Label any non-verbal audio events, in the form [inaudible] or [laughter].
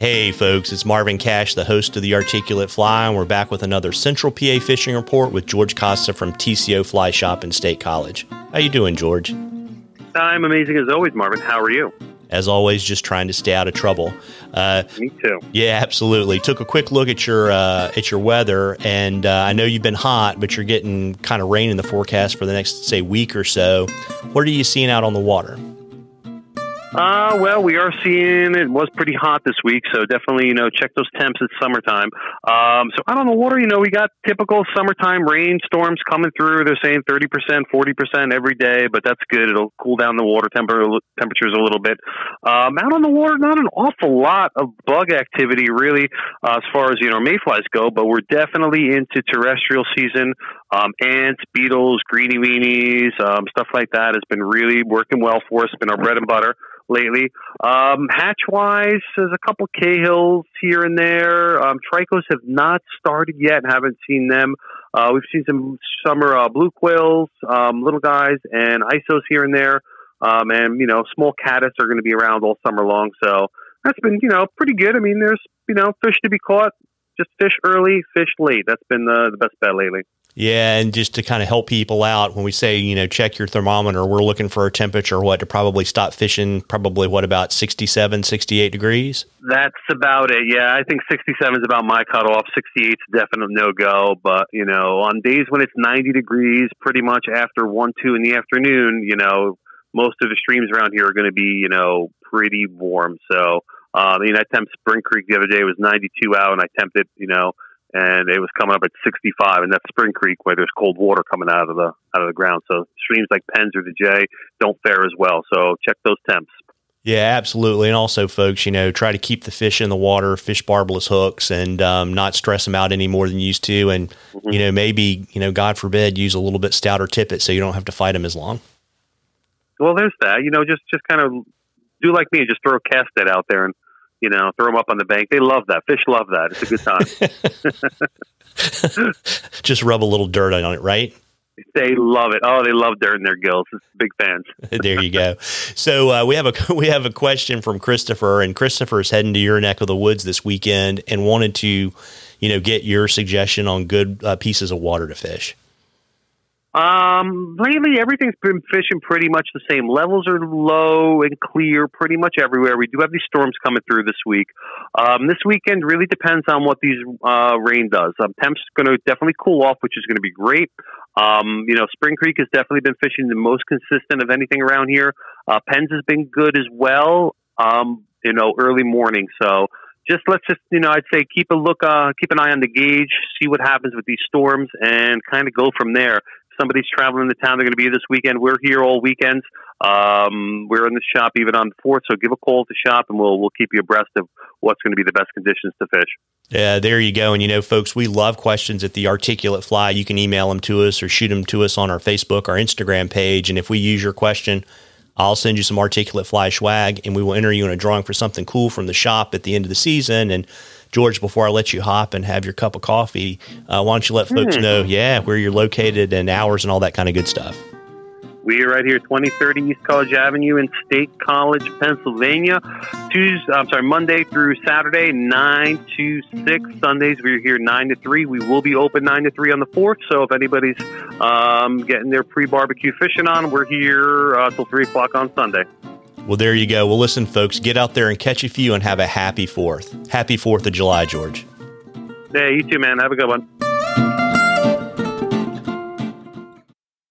Hey, folks, it's Marvin Cash, the host of The Articulate Fly, and we're back with another Central PA fishing report with George Costa from TCO Fly Shop in State College. How you doing, George? I'm amazing as always, Marvin. How are you? As always, just trying to stay out of trouble. Uh, Me too. Yeah, absolutely. Took a quick look at your uh, at your weather, and uh, I know you've been hot, but you're getting kind of rain in the forecast for the next say week or so. What are you seeing out on the water? Uh, well, we are seeing it was pretty hot this week, so definitely, you know, check those temps. It's summertime. Um, so out on the water, you know, we got typical summertime rainstorms coming through. They're saying 30%, 40% every day, but that's good. It'll cool down the water temper- temperatures a little bit. Um, out on the water, not an awful lot of bug activity, really, uh, as far as, you know, mayflies go, but we're definitely into terrestrial season. Um, ants, beetles, greeny weenies, um, stuff like that has been really working well for us. Been our bread and butter lately. Um, hatch wise, there's a couple Cahills here and there. Um, Tricos have not started yet. Haven't seen them. Uh, we've seen some summer uh, blue quills, um, little guys, and isos here and there. Um, and you know, small caddis are going to be around all summer long. So that's been you know pretty good. I mean, there's you know fish to be caught. Just fish early, fish late. That's been the, the best bet lately. Yeah, and just to kind of help people out, when we say, you know, check your thermometer, we're looking for a temperature, what, to probably stop fishing, probably what, about 67, 68 degrees? That's about it. Yeah, I think 67 is about my cutoff. 68 is definitely no go. But, you know, on days when it's 90 degrees, pretty much after 1, 2 in the afternoon, you know, most of the streams around here are going to be, you know, pretty warm. So, um, you know, I temped Spring Creek the other day. It was 92 out, and I tempted, you know, and it was coming up at 65, and that's Spring Creek where there's cold water coming out of the out of the ground. So streams like Penns or the Jay don't fare as well. So check those temps. Yeah, absolutely. And also, folks, you know, try to keep the fish in the water, fish barbless hooks, and um, not stress them out any more than you used to. And, mm-hmm. you know, maybe, you know, God forbid, use a little bit stouter tippet so you don't have to fight them as long. Well, there's that. You know, just just kind of do like me and just throw a cast net out there and you know, throw them up on the bank. They love that. Fish love that. It's a good time. [laughs] Just rub a little dirt on it, right? They love it. Oh, they love dirt in their gills. It's big fans. [laughs] there you go. So uh, we have a [laughs] we have a question from Christopher, and Christopher is heading to your neck of the woods this weekend and wanted to, you know, get your suggestion on good uh, pieces of water to fish. Um, lately, everything's been fishing pretty much the same. Levels are low and clear pretty much everywhere. We do have these storms coming through this week. Um, this weekend really depends on what these uh, rain does. Um, temps going to definitely cool off, which is going to be great. Um, you know, Spring Creek has definitely been fishing the most consistent of anything around here. Uh, Penns has been good as well. Um, you know, early morning. So just let's just you know I'd say keep a look, uh, keep an eye on the gauge, see what happens with these storms, and kind of go from there somebody's traveling to town, they're going to be this weekend. We're here all weekends. Um, we're in the shop even on the fourth, so give a call to the shop, and we'll we'll keep you abreast of what's going to be the best conditions to fish. Yeah, there you go. And you know, folks, we love questions at the Articulate Fly. You can email them to us or shoot them to us on our Facebook, our Instagram page, and if we use your question. I'll send you some articulate fly swag and we will enter you in a drawing for something cool from the shop at the end of the season. And George, before I let you hop and have your cup of coffee, uh, why don't you let folks hmm. know, yeah, where you're located and hours and all that kind of good stuff? We are right here, 2030 East College Avenue in State College, Pennsylvania. Tuesday, I'm sorry, Monday through Saturday, 9 to 6. Sundays, we're here 9 to 3. We will be open 9 to 3 on the 4th. So if anybody's um, getting their pre barbecue fishing on, we're here uh, till 3 o'clock on Sunday. Well, there you go. Well, listen, folks, get out there and catch a few and have a happy 4th. Happy 4th of July, George. Yeah, you too, man. Have a good one.